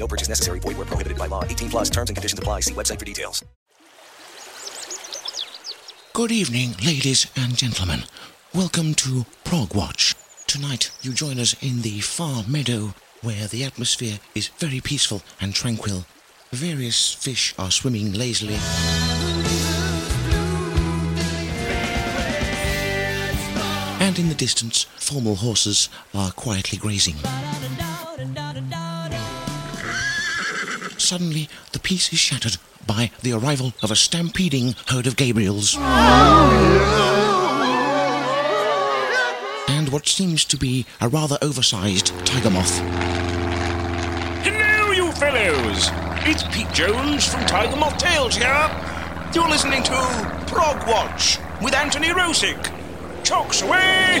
No purchase necessary. Void where prohibited by law. 18 plus terms and conditions apply. See website for details. Good evening, ladies and gentlemen. Welcome to Prog Watch. Tonight, you join us in the far meadow where the atmosphere is very peaceful and tranquil. Various fish are swimming lazily. And in the distance, formal horses are quietly grazing. Suddenly, the peace is shattered by the arrival of a stampeding herd of Gabriels. And what seems to be a rather oversized tiger moth. Hello, you fellows! It's Pete Jones from Tiger Moth Tales here. You're listening to Prog Watch with Anthony Rosick. Chocks away!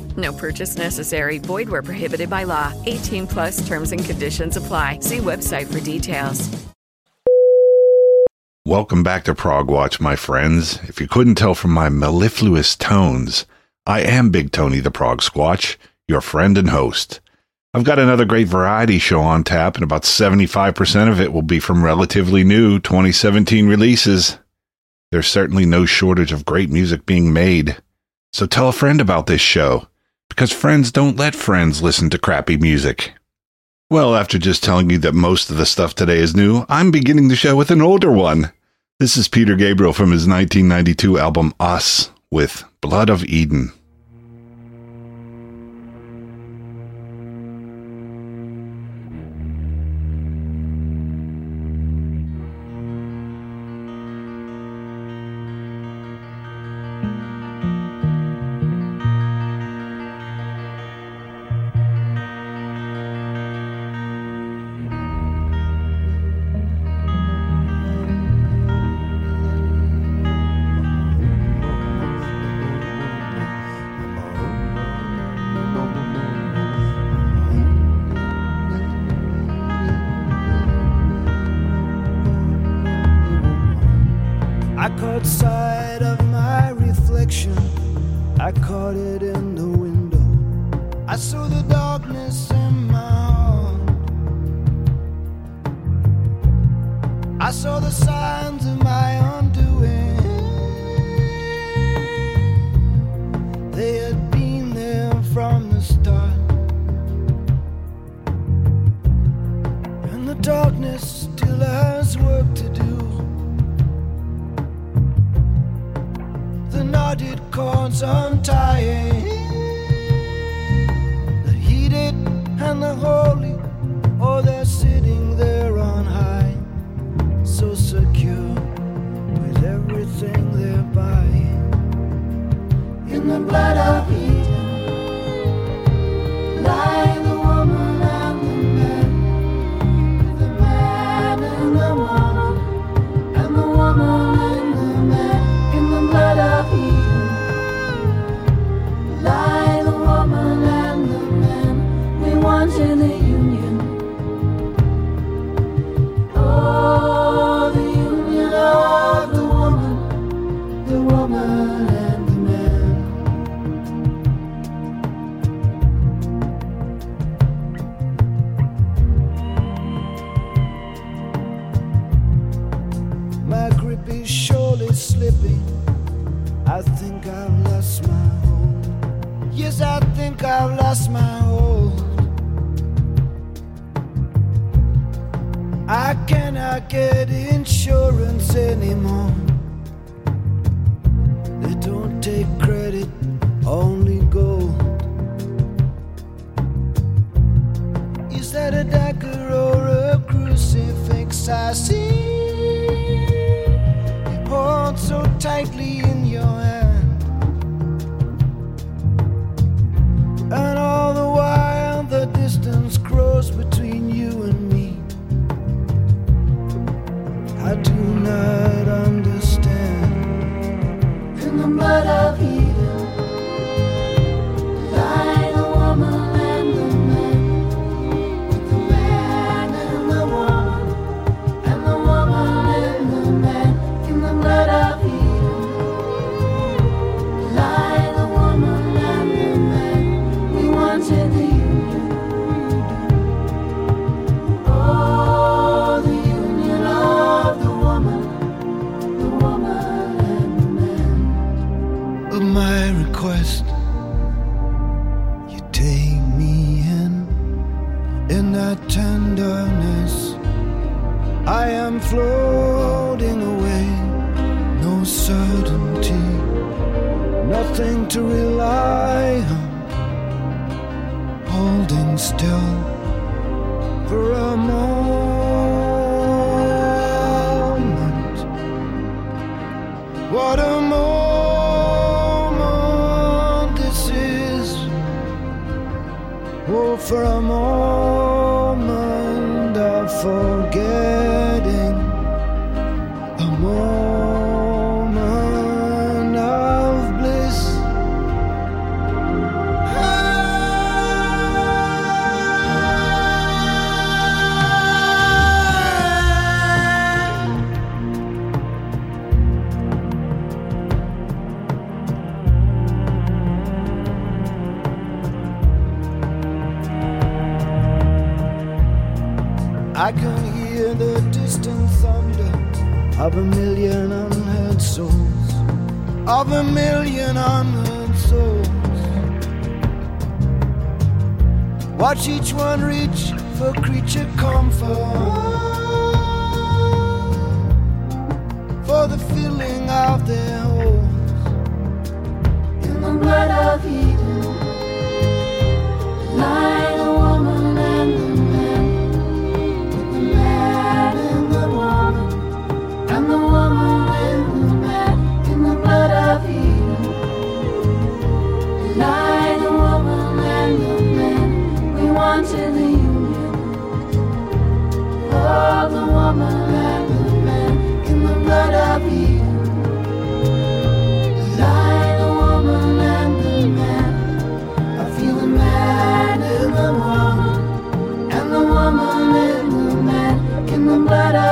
No purchase necessary. Void where prohibited by law. 18 plus terms and conditions apply. See website for details. Welcome back to Prog Watch, my friends. If you couldn't tell from my mellifluous tones, I am Big Tony the Prog Squatch, your friend and host. I've got another great variety show on tap, and about 75% of it will be from relatively new 2017 releases. There's certainly no shortage of great music being made. So tell a friend about this show, because friends don't let friends listen to crappy music. Well, after just telling you that most of the stuff today is new, I'm beginning the show with an older one. This is Peter Gabriel from his 1992 album Us with Blood of Eden.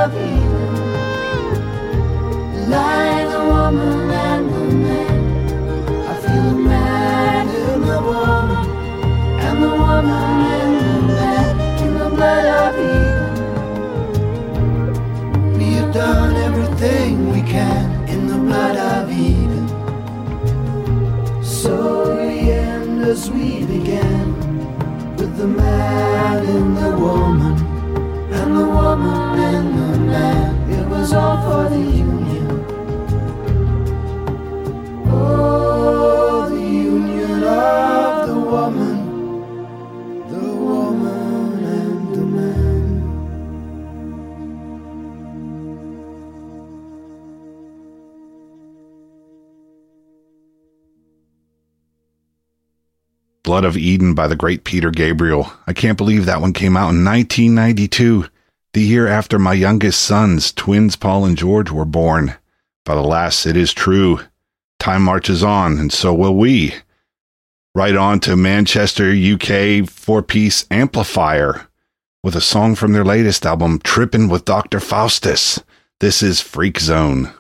love you. of Eden by the great Peter Gabriel. I can't believe that one came out in 1992, the year after my youngest sons, twins Paul and George, were born. But alas, it is true. Time marches on, and so will we. Right on to Manchester, UK, four piece Amplifier with a song from their latest album, Trippin' with Dr. Faustus. This is Freak Zone.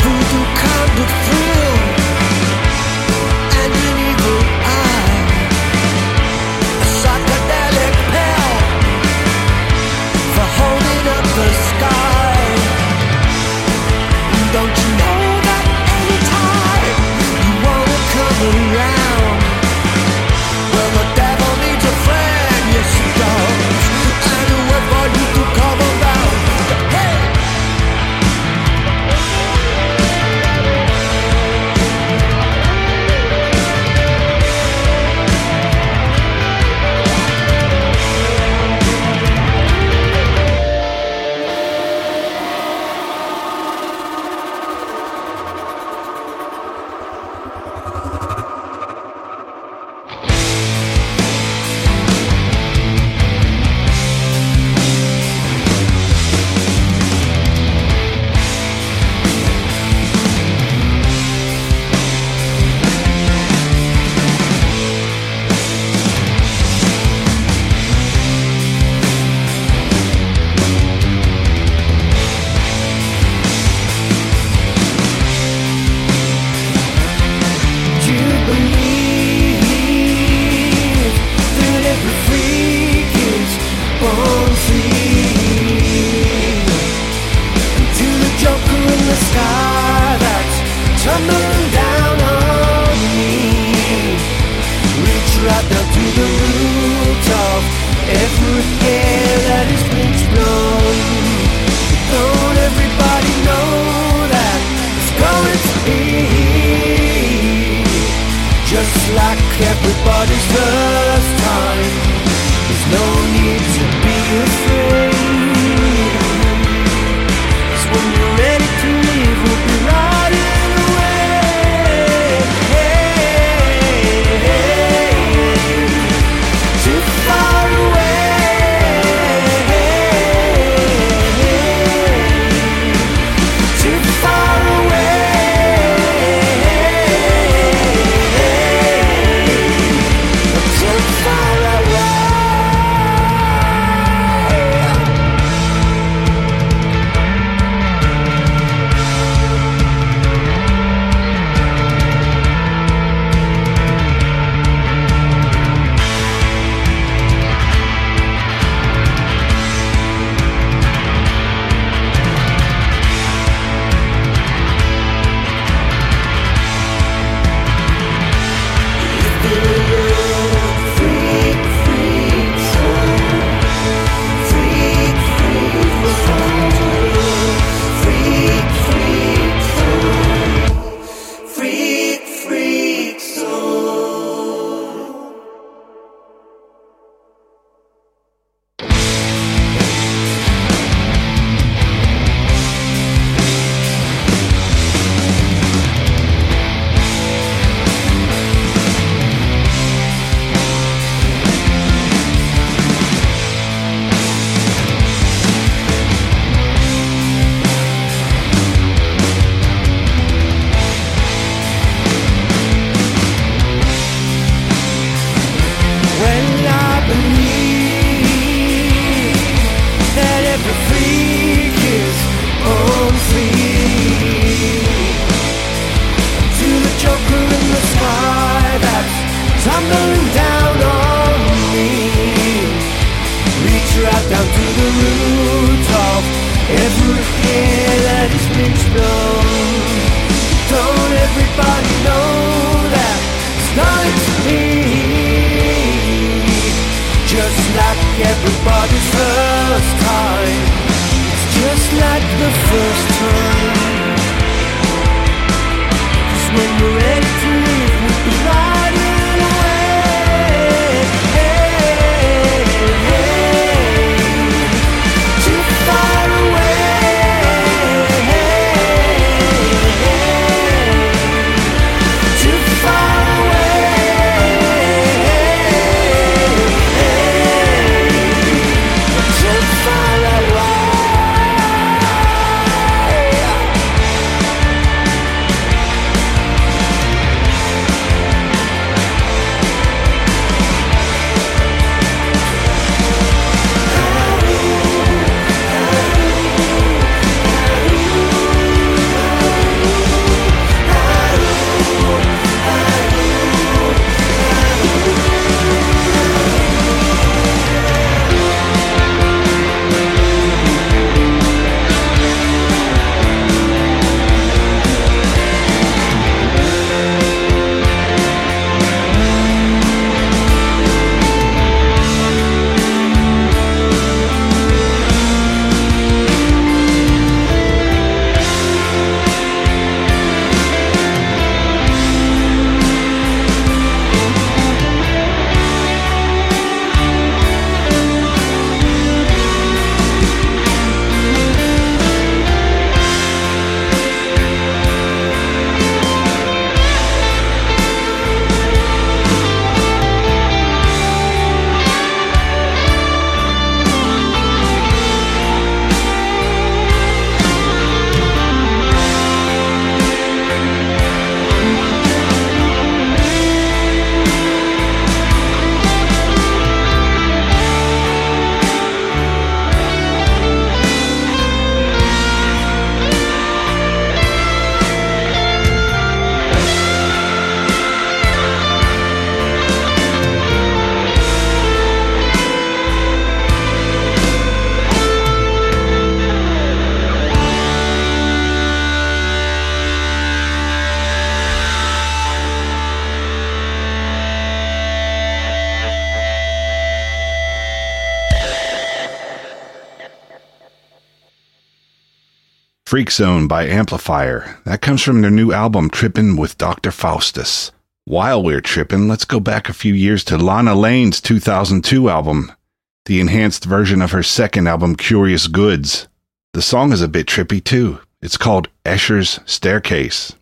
tudo cabe frio. Freak Zone by Amplifier. That comes from their new album, Trippin' with Dr. Faustus. While we're tripping, let's go back a few years to Lana Lane's 2002 album, the enhanced version of her second album, Curious Goods. The song is a bit trippy too. It's called Escher's Staircase.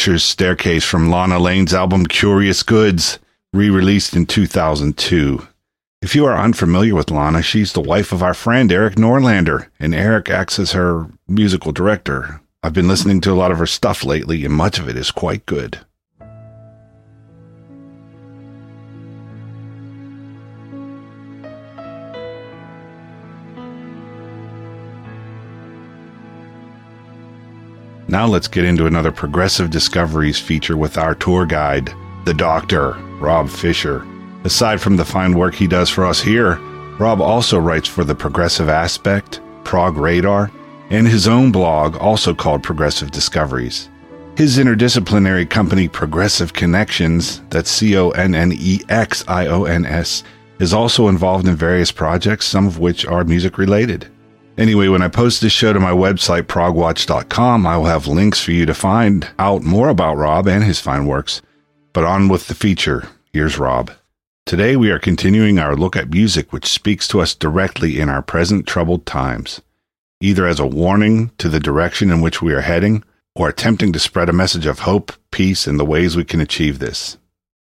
Escher's Staircase from Lana Lane's album Curious Goods, re released in 2002. If you are unfamiliar with Lana, she's the wife of our friend Erik Norlander, and Erik acts as her musical director. I've been listening to a lot of her stuff lately, and much of it is quite good. Now let's get into another Progressive Discoveries feature with our tour guide, the Doctor, Rob Fisher. Aside from the fine work he does for us here, Rob also writes for the Progressive Aspect, Prog Radar, and his own blog, also called Progressive Discoveries. His interdisciplinary company, Progressive Connexions, that's C O N N E X I O N S, is also involved in various projects, some of which are music related. Anyway, when I post this show to my website, progwatch.com, I will have links for you to find out more about Rob and his fine works. But on with the feature. Here's Rob. Today we are continuing our look at music which speaks to us directly in our present troubled times, either as a warning to the direction in which we are heading, or attempting to spread a message of hope, peace, and the ways we can achieve this.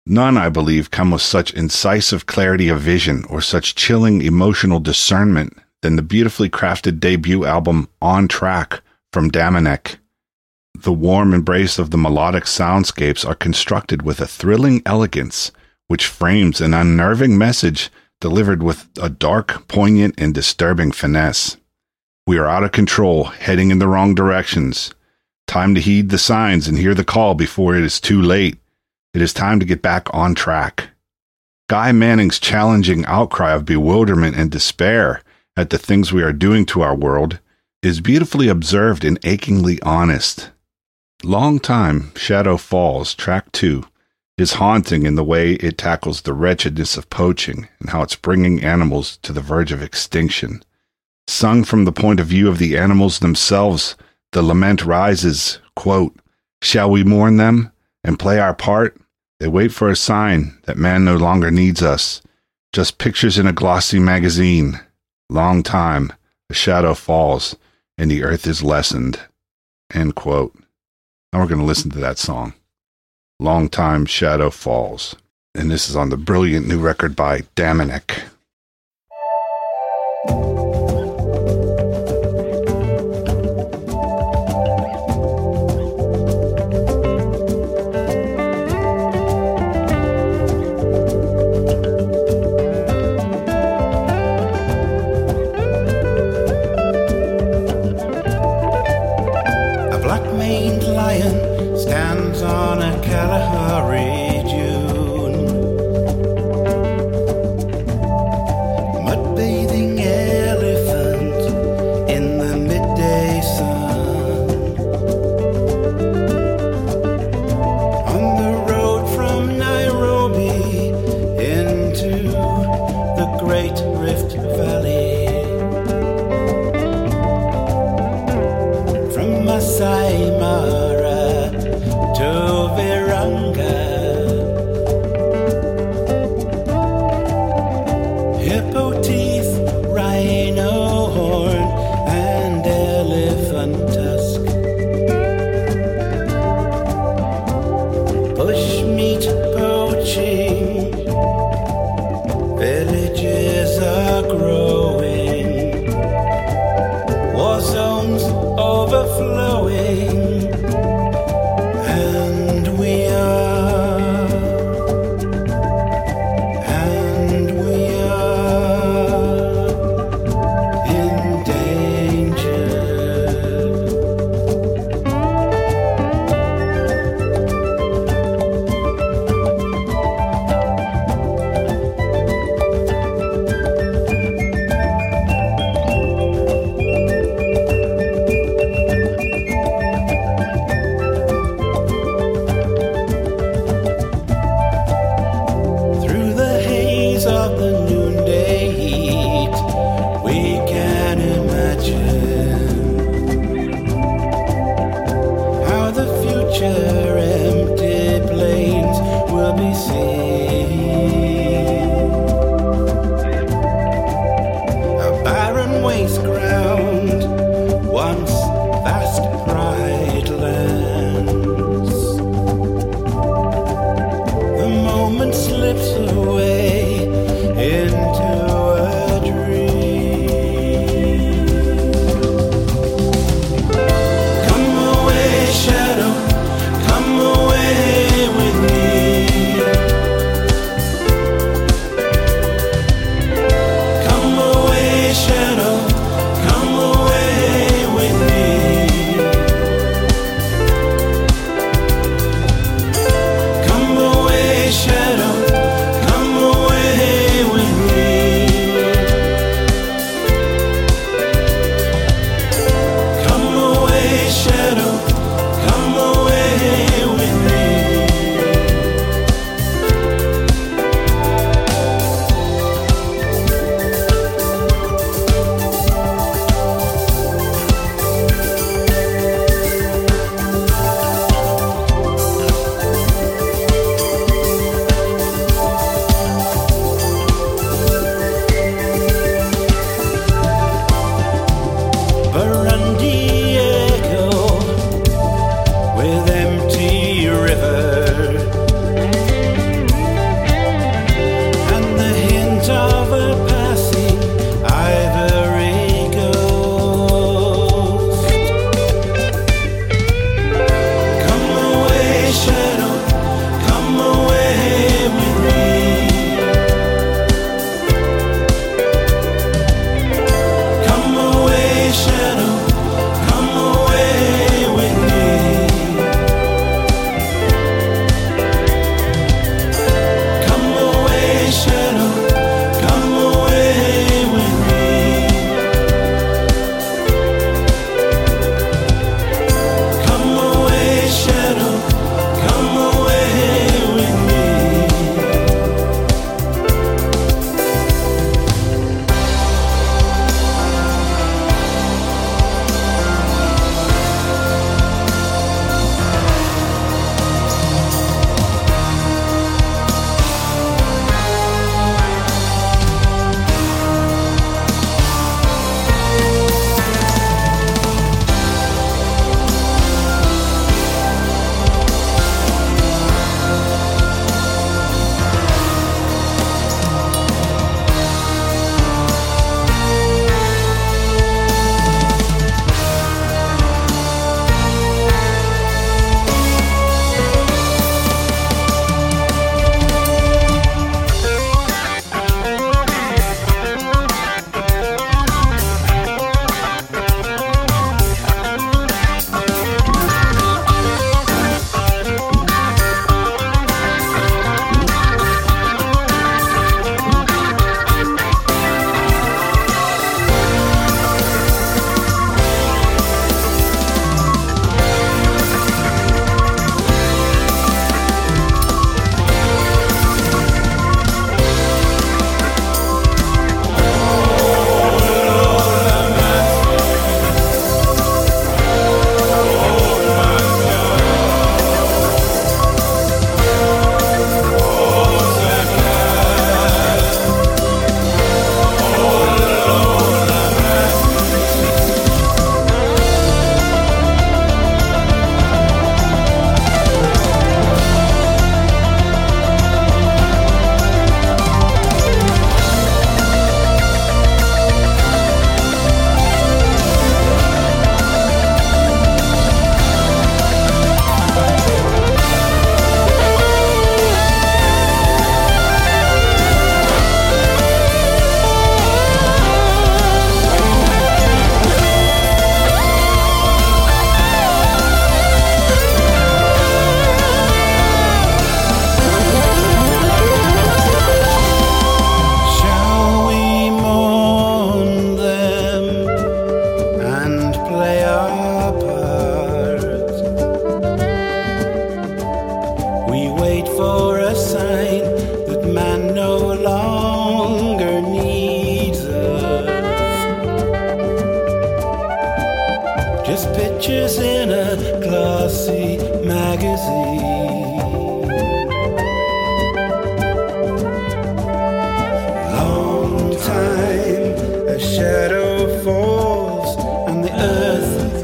None, I believe, come with such incisive clarity of vision or such chilling emotional discernment than the beautifully crafted debut album On Track from Damanek. The warm embrace of the melodic soundscapes are constructed with a thrilling elegance which frames an unnerving message delivered with a dark, poignant, and disturbing finesse. We are out of control, heading in the wrong directions. Time to heed the signs and hear the call before it is too late. It is time to get back on track. Guy Manning's challenging outcry of bewilderment and despair at the things we are doing to our world is beautifully observed and achingly honest. Long Time Shadow Falls, Track 2, is haunting in the way it tackles the wretchedness of poaching and how it's bringing animals to the verge of extinction. Sung from the point of view of the animals themselves, the lament rises, quote, Shall we mourn them and play our part? They wait for a sign that man no longer needs us. Just pictures in a glossy magazine. Long time, a shadow falls, and the earth is lessened. End quote. Now we're going to listen to that song. Long Time Shadow Falls. And this is on the brilliant new record by Damanek.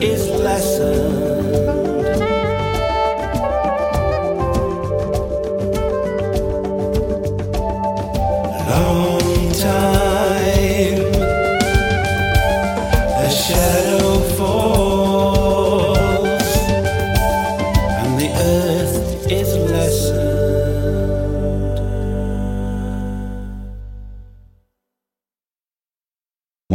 Is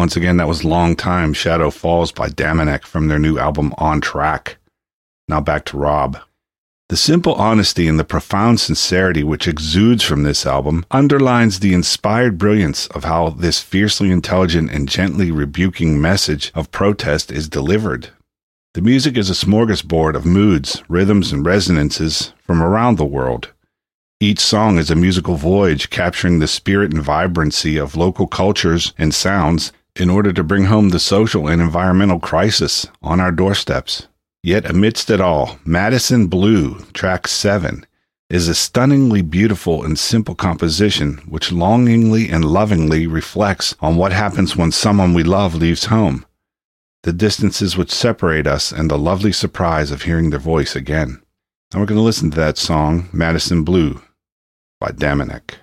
Once again, that was Long Time Shadow Falls by Damanek from their new album On Track. Now back to Rob. The simple honesty and the profound sincerity which exudes from this album underlines the inspired brilliance of how this fiercely intelligent and gently rebuking message of protest is delivered. The music is a smorgasbord of moods, rhythms, and resonances from around the world. Each song is a musical voyage capturing the spirit and vibrancy of local cultures and sounds in order to bring home the social and environmental crisis on our doorsteps. Yet amidst it all, Madison Blue, track 7, is a stunningly beautiful and simple composition which longingly and lovingly reflects on what happens when someone we love leaves home, the distances which separate us, and the lovely surprise of hearing their voice again. And we're going to listen to that song, Madison Blue, by Damanek.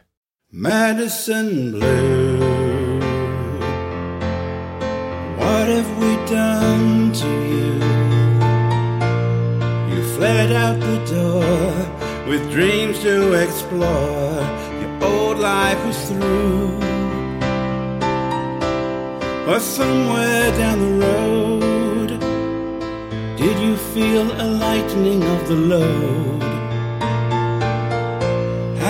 Madison Blue. Done to you? You fled out the door with dreams to explore. Your old life was through. Or somewhere down the road, did you feel a lightening of the load?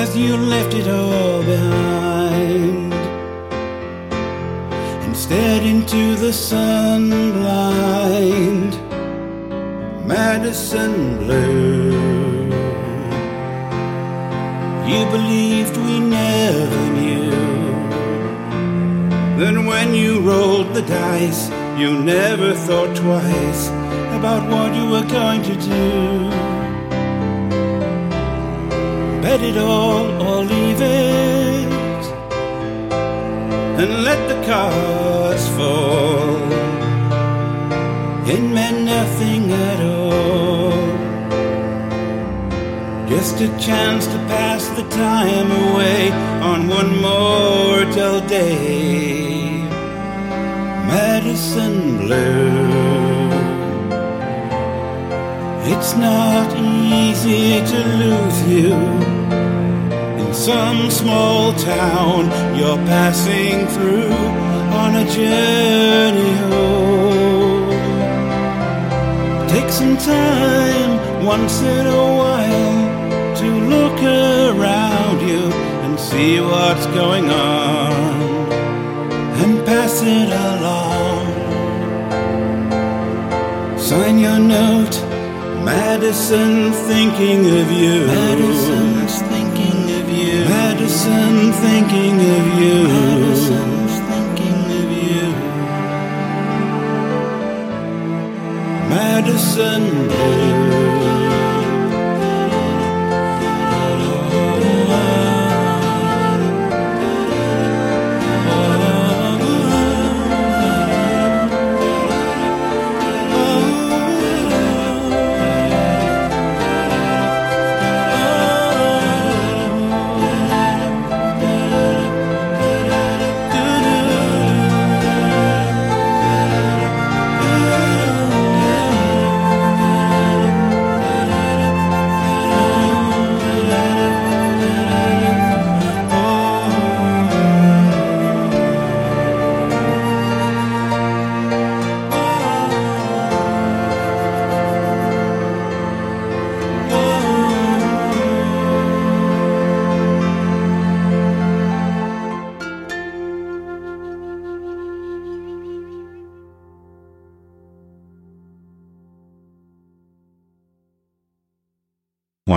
as you left it all behind stared into the sun blind. Madison Blue. You believed we never knew. Then when you rolled the dice you never thought twice about what you were going to do. Bet it all or leave it and let the cards fall. It meant nothing at all. Just a chance to pass the time away on one more dull day. Madison Blue. It's not easy to lose you some small town you're passing through on a journey home. Take some time once in a while to look around you and see what's going on and pass it along. Sign your note. Madison thinking of you. Of Madison thinking of you. Madison's thinking of you. Madison Blue.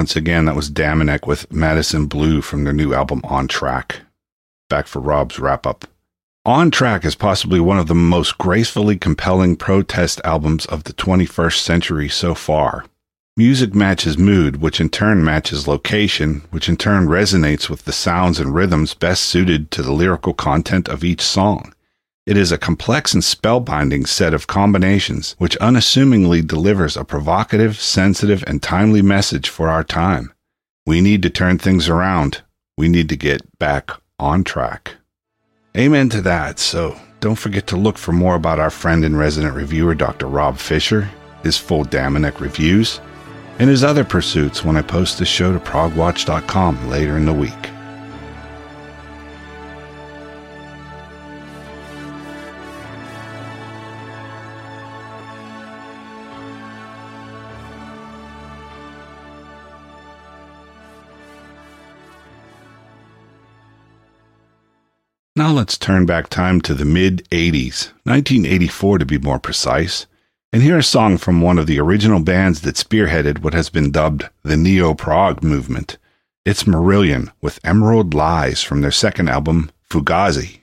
Once again, that was Damanek with Madison Blue from their new album On Track. Back for Rob's wrap up. On Track is possibly one of the most gracefully compelling protest albums of the 21st century so far. Music matches mood, which in turn matches location, which in turn resonates with the sounds and rhythms best suited to the lyrical content of each song. It is a complex and spellbinding set of combinations which unassumingly delivers a provocative, sensitive, and timely message for our time. We need to turn things around. We need to get back on track. Amen to that. So don't forget to look for more about our friend and resident reviewer, Dr. Rob Fisher, his full Damanek reviews, and his other pursuits when I post the show to progwatch.com later in the week. Now let's turn back time to the mid 80s, 1984 to be more precise, and hear a song from one of the original bands that spearheaded what has been dubbed the Neo Prog movement. It's Marillion with Emerald Lies from their second album, Fugazi.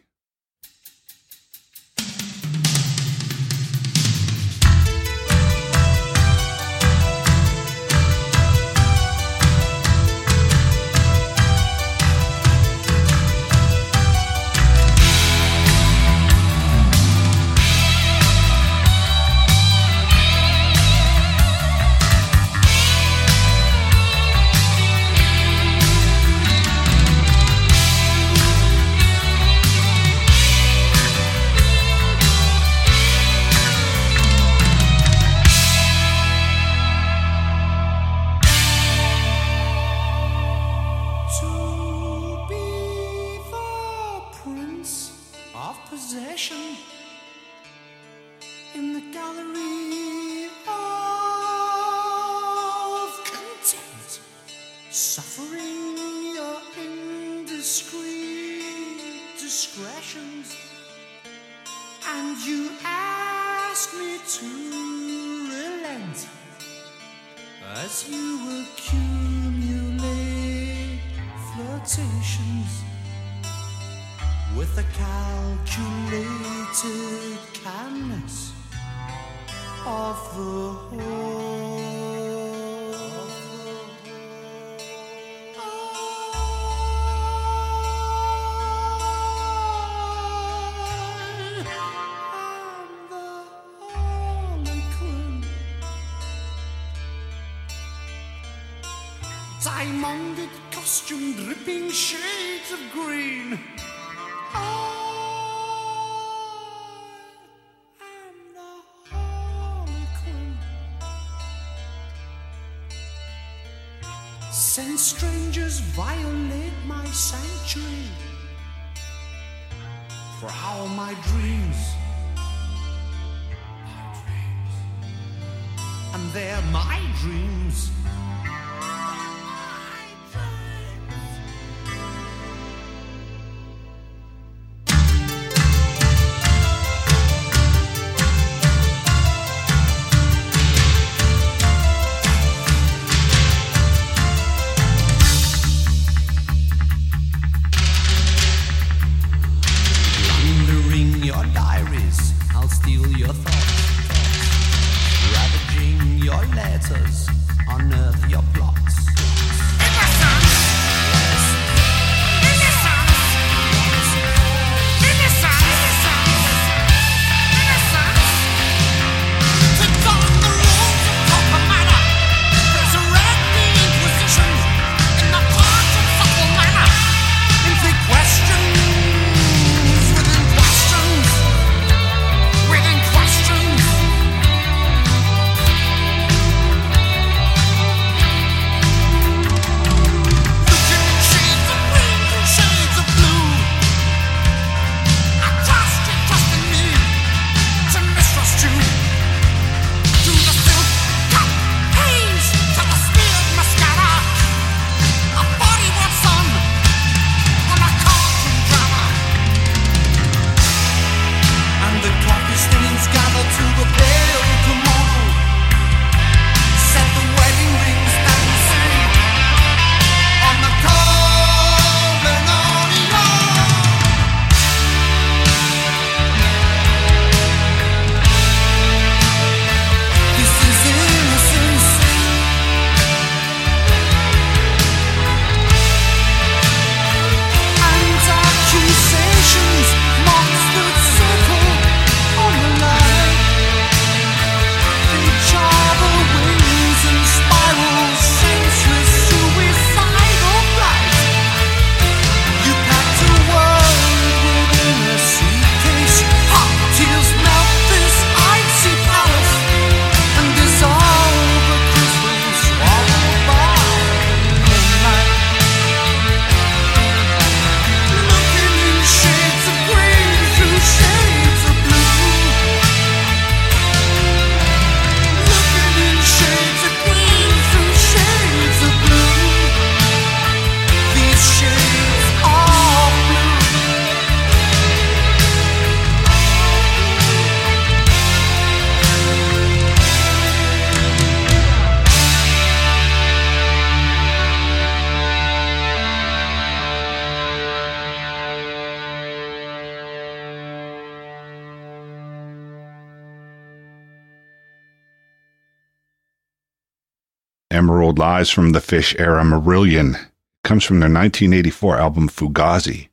Emerald Lies from the Fish era Marillion. It comes from their 1984 album Fugazi.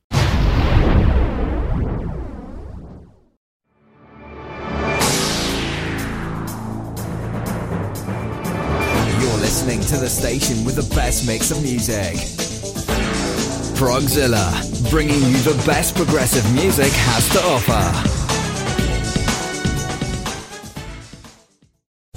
You're listening to the station with the best mix of music. Progzilla, bringing you the best progressive music has to offer.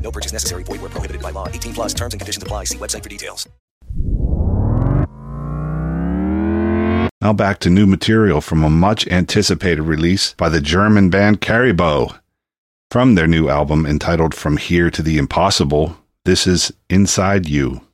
No purchase necessary. Void where prohibited by law. 18 plus terms and conditions apply. See website for details. Now back to new material from a much anticipated release by the German band Karibow. From their new album entitled From Here to the Impossible, this is Inside You.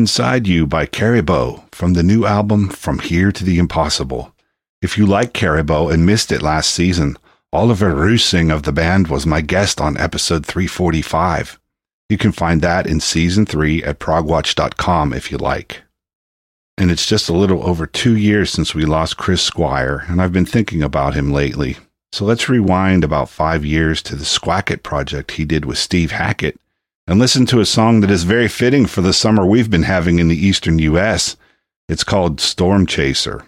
Inside You by Karibow from the new album From Here to the Impossible. If you like Karibow and missed it last season, Oliver Rusing of the band was my guest on episode 345. You can find that in season 3 at progwatch.com if you like. And it's just a little over two years since we lost Chris Squire, and I've been thinking about him lately. So let's rewind about five years to the Squackett project he did with Steve Hackett and listen to a song that is very fitting for the summer we've been having in the eastern U.S. It's called Storm Chaser.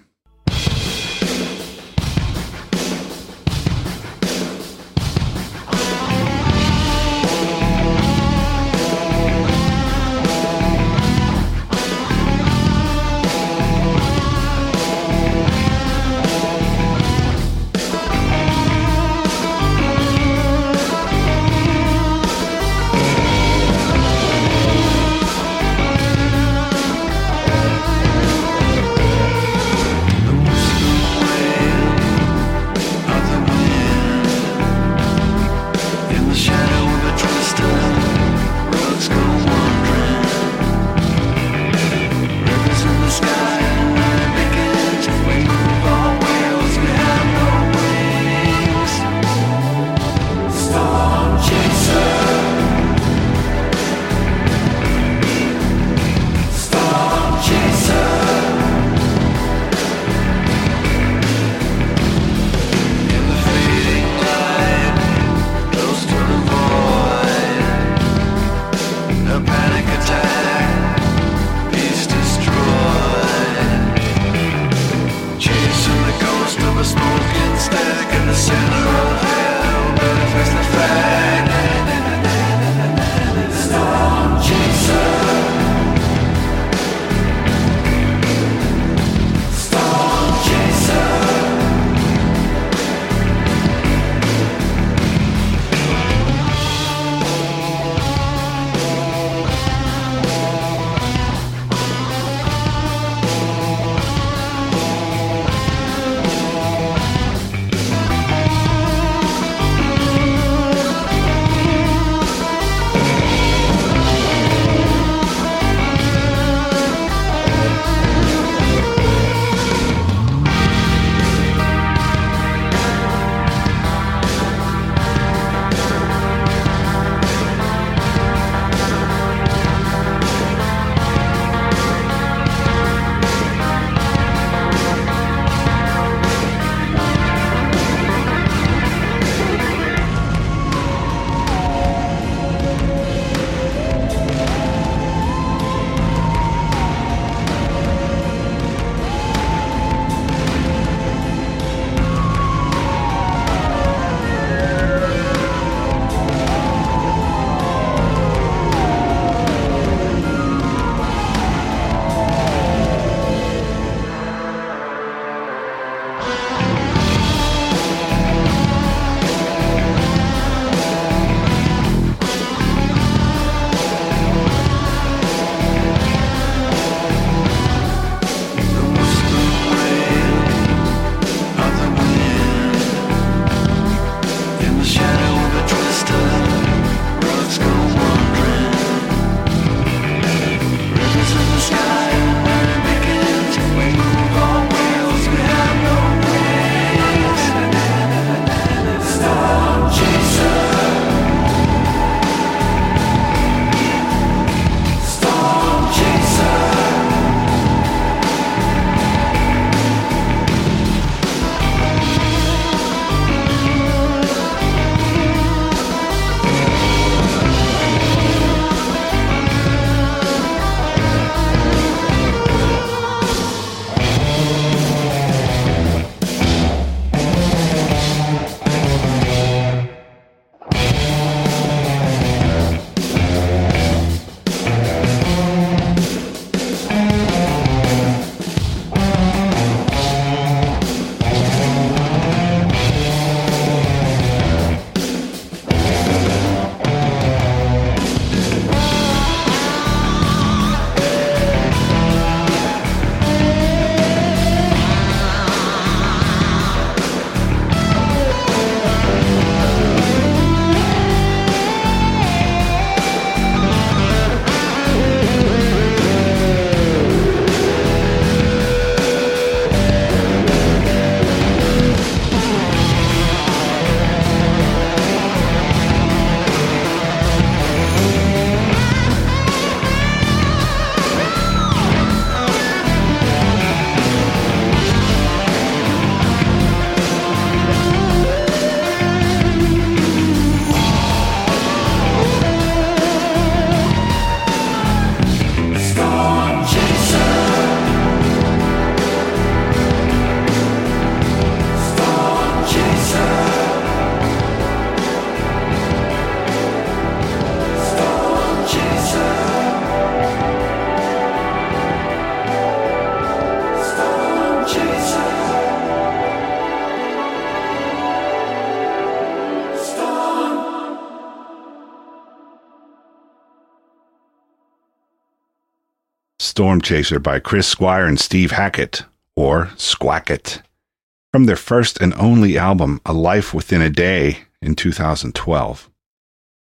Storm Chaser by Chris Squire and Steve Hackett, or Squackett, from their first and only album, A Life Within a Day, in 2012.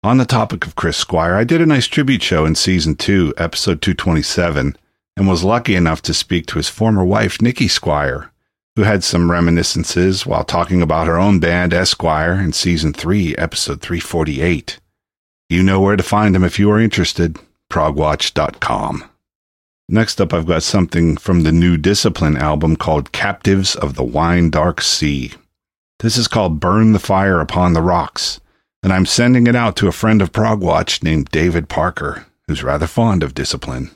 On the topic of Chris Squire, I did a nice tribute show in season 2, episode 227, and was lucky enough to speak to his former wife, Nikki Squire, who had some reminiscences while talking about her own band, Esquire, in season 3, episode 348. You know where to find them if you are interested progwatch.com. Next up, I've got something from the new Discipline album called Captives of the Wine Dark Sea. This is called Burn the Fire Upon the Rocks, and I'm sending it out to a friend of Prague Progwatch named David Parker, who's rather fond of Discipline.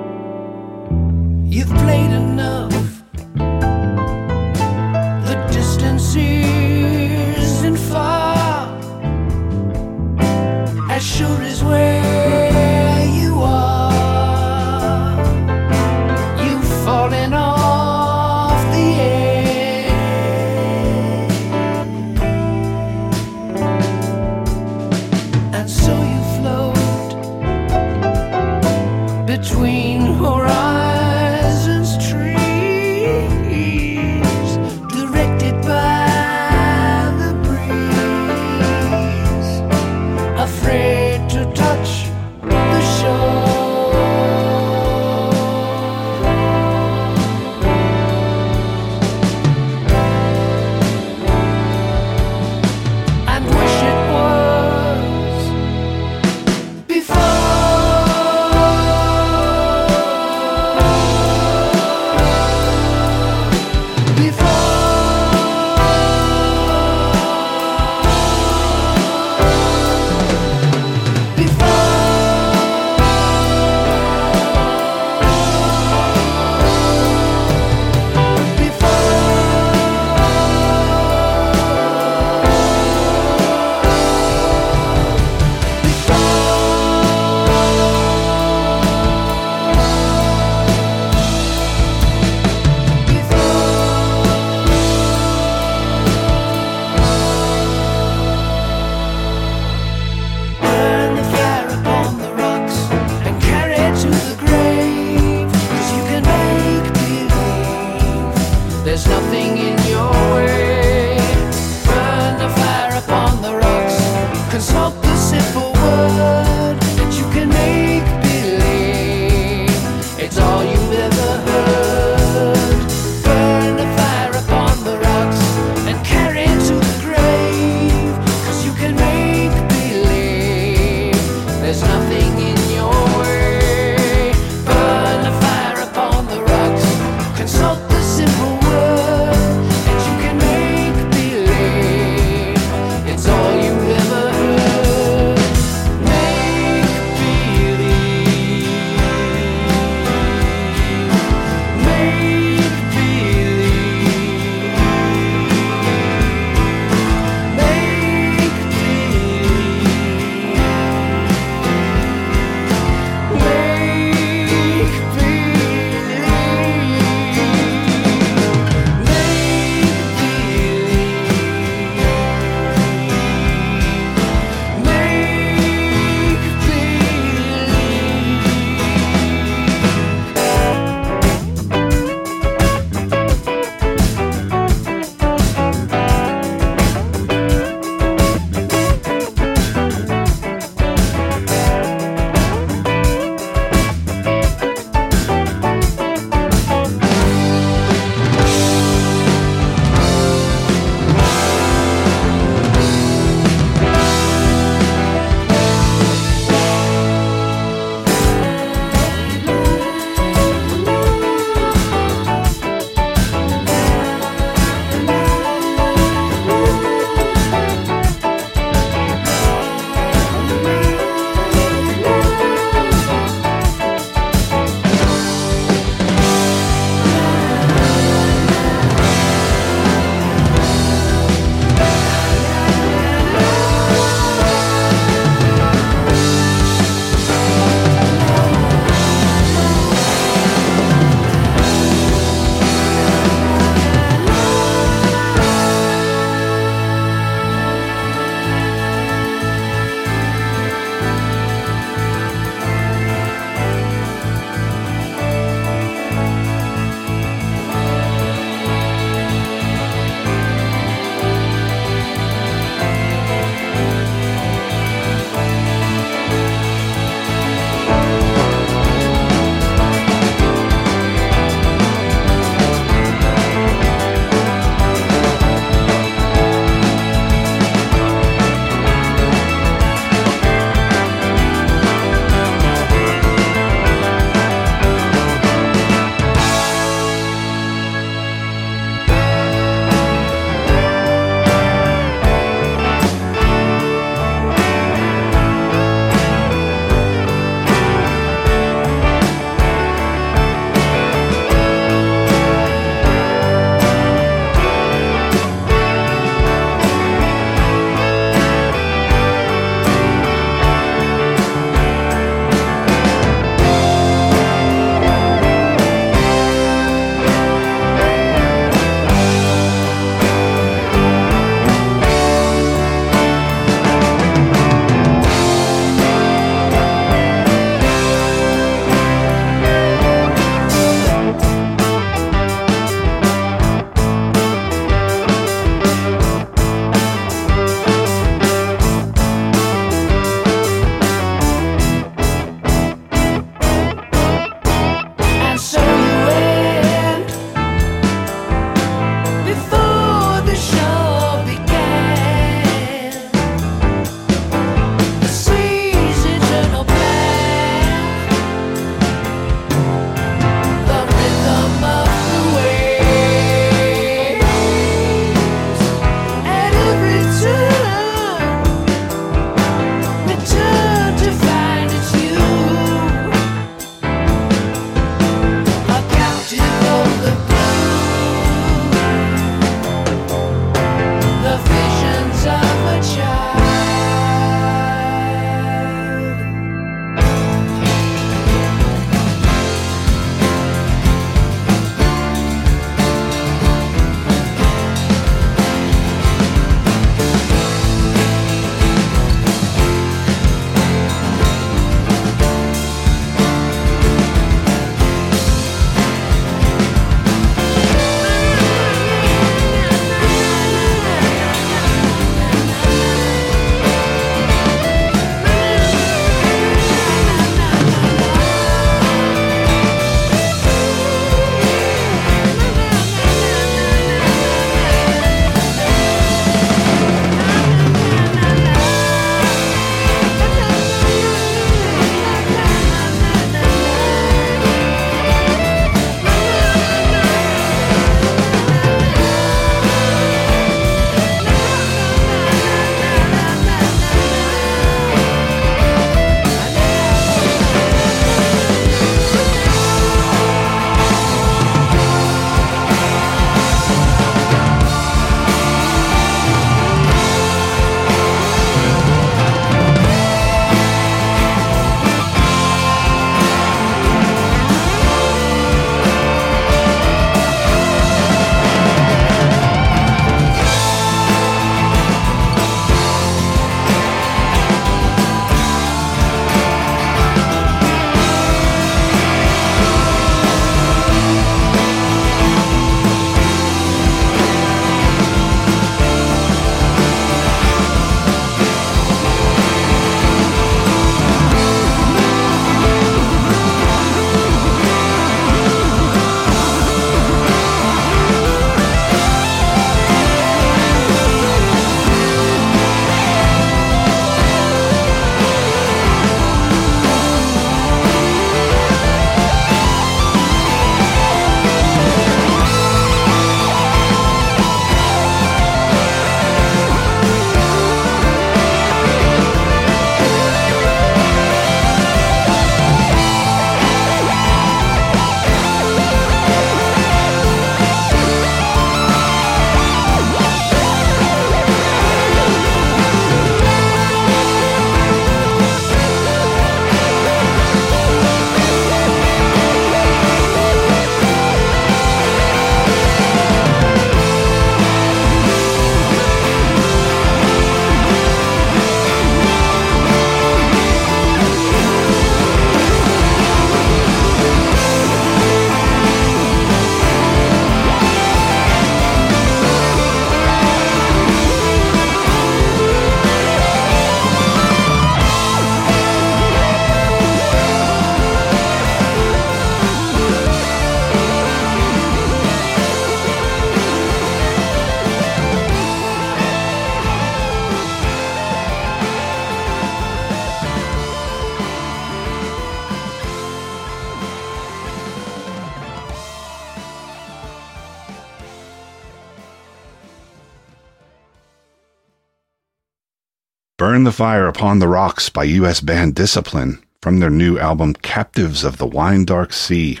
Burn the Fire Upon the Rocks by U.S. band Discipline from their new album Captives of the Wine Dark Sea.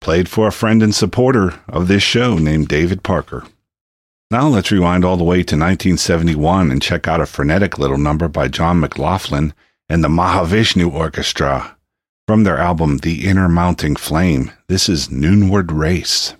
Played for a friend and supporter of this show named David Parker. Now let's rewind all the way to 1971 and check out a frenetic little number by John McLaughlin and the Mahavishnu Orchestra. From their album The Inner Mounting Flame, this is Noonward Race.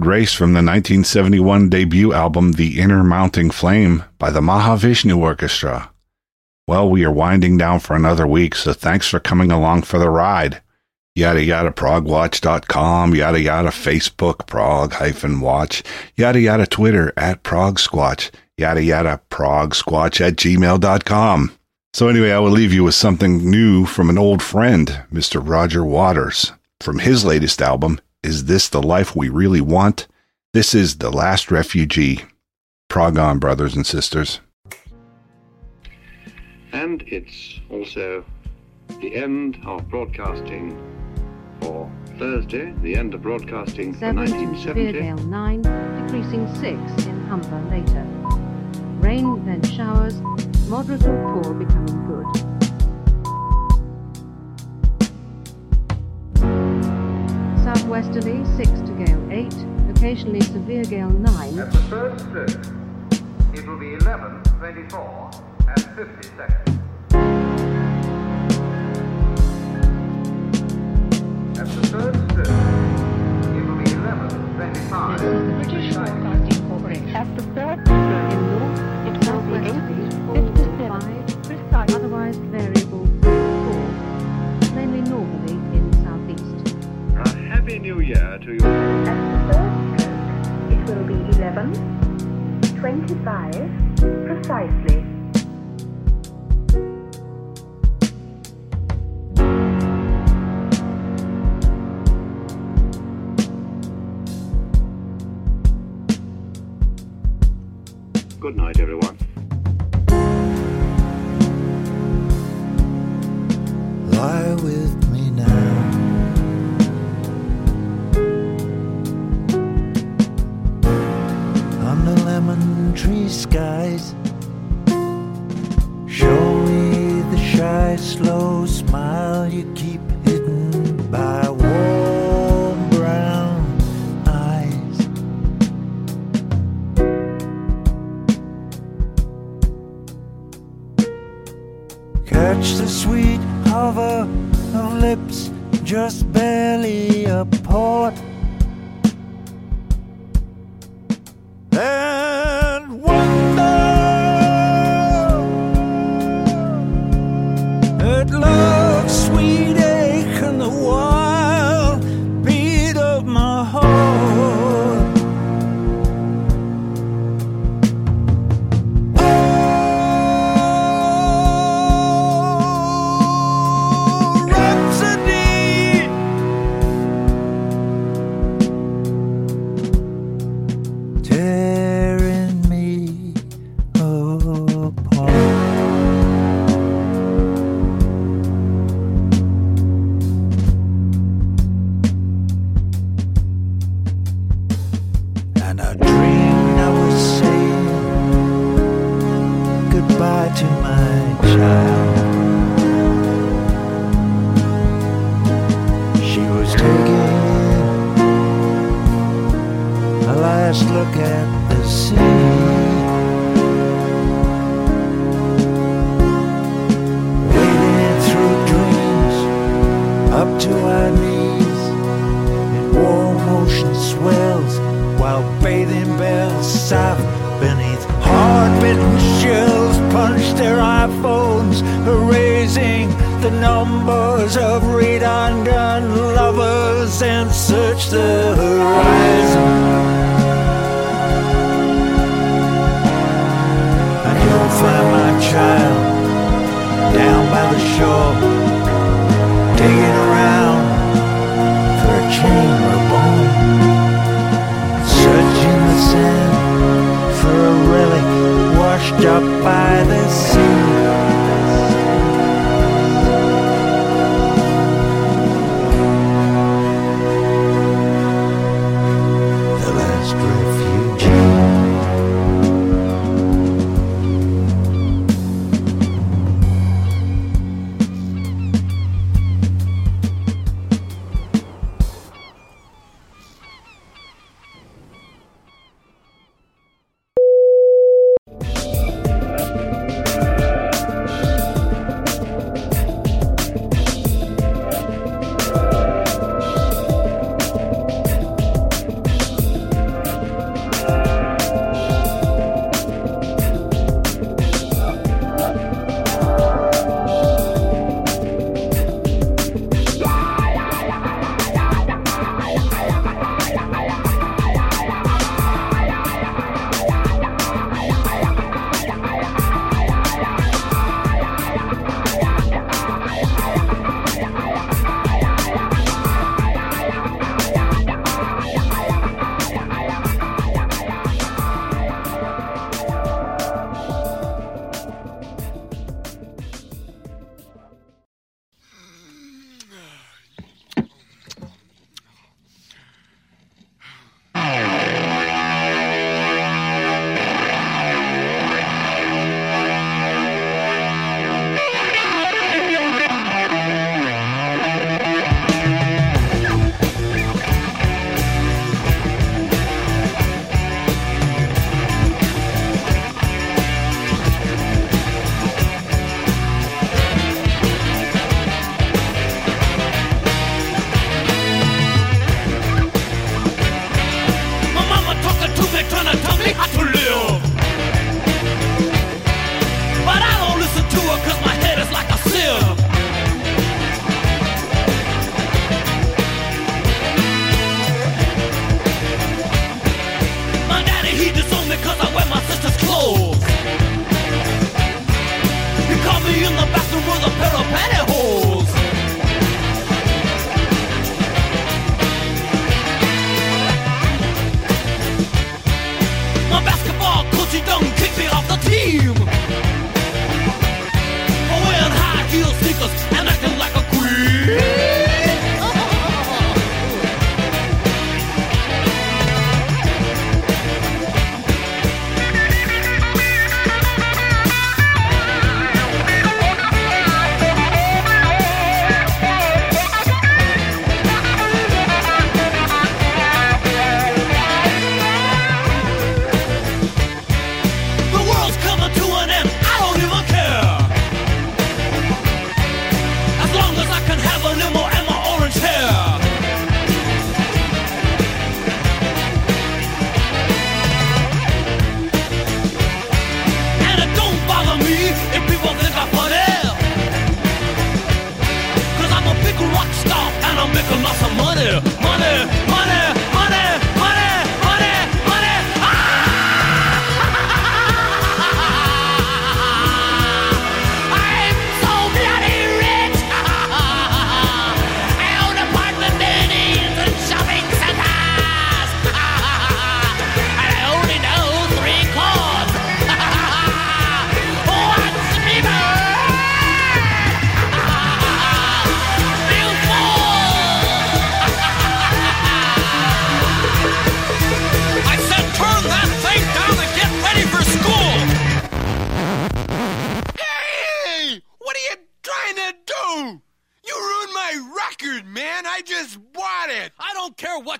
Race from the 1971 debut album The Inner Mounting Flame by the Mahavishnu Orchestra. Well, we are winding down for another week, so thanks for coming along for the ride. Yada yada progwatch.com, yada yada Facebook prog hyphen watch, yada yada Twitter at progsquatch, yada yada progsquatch at gmail.com. So anyway, I will leave you with something new from an old friend, Mr. Roger Waters. From his latest album, Is This the Life We Really Want? This is The Last Refugee. Prog on, brothers and sisters. And it's also the end of broadcasting for Thursday, the end of broadcasting for 7 to 1970. severe gale 9, decreasing 6 in Humber later. Rain, then showers, moderate or poor becoming good. Southwesterly 6 to gale 8, occasionally severe gale 9. At the third stroke, it will be 11, 24, and 50 seconds. At the third stroke, it will be 11, 25. This is the British Broadcasting Corporation. At the third happy new year to you. It will be 11, 25, precisely. Good night, everyone. Some money, money, money,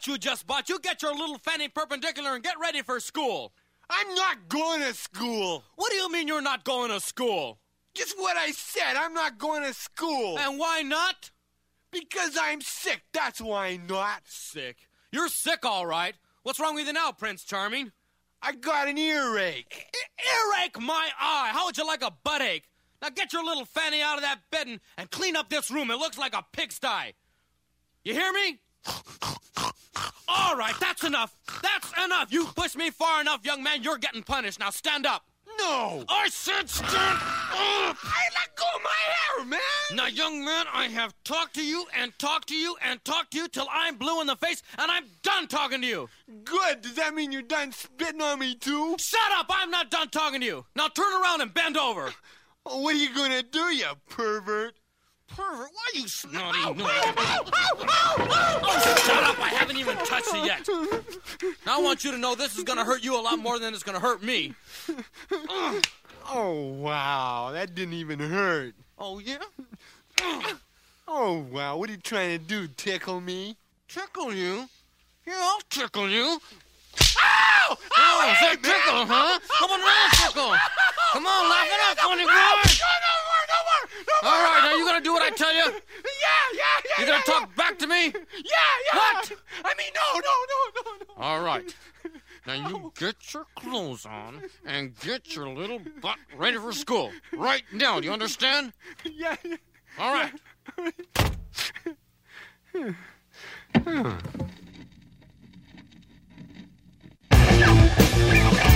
what you just bought. You get your little fanny perpendicular and get ready for school. I'm not going to school. What do you mean you're not going to school? Just what I said. I'm not going to school. And why not? Because I'm sick. That's why I'm not. Sick. You're sick, all right. What's wrong with you now, Prince Charming? I got an earache. Earache my eye. How would you like a buttache? Now get your little fanny out of that bed and, and clean up this room. It looks like a pigsty. You hear me? All right, that's enough. That's enough. You pushed me far enough, young man. You're getting punished. Now stand up. No. I said stand up. I let go of my hair, man. Now, young man, I have talked to you and talked to you and talked to you till I'm blue in the face and I'm done talking to you. Good. Does that mean you're done spitting on me, too? Shut up. I'm not done talking to you. Now turn around and bend over. What are you going to do, you pervert? Pervert, why you snotty? oh, shut up. I haven't even touched it yet. Now I want you to know this is going to hurt you a lot more than it's going to hurt me. Oh, wow. That didn't even hurt. Oh, yeah? Oh, wow. What are you trying to do? Tickle me? Tickle you? Yeah, I'll tickle you. Ow! Oh, is that tickle, huh? Come on, now, tickle. Come on, laugh it up, funny boy. No, no more, no more, no more. All right, now you gonna do what I tell you? Yeah, yeah, yeah. You gonna yeah, talk back to me? Yeah, yeah. What? I mean, no, no, no, no, no. All right. Now you get your clothes on and get your little butt ready for school. Right now, do you understand? Yeah, yeah. All right. yeah. Hmm. Música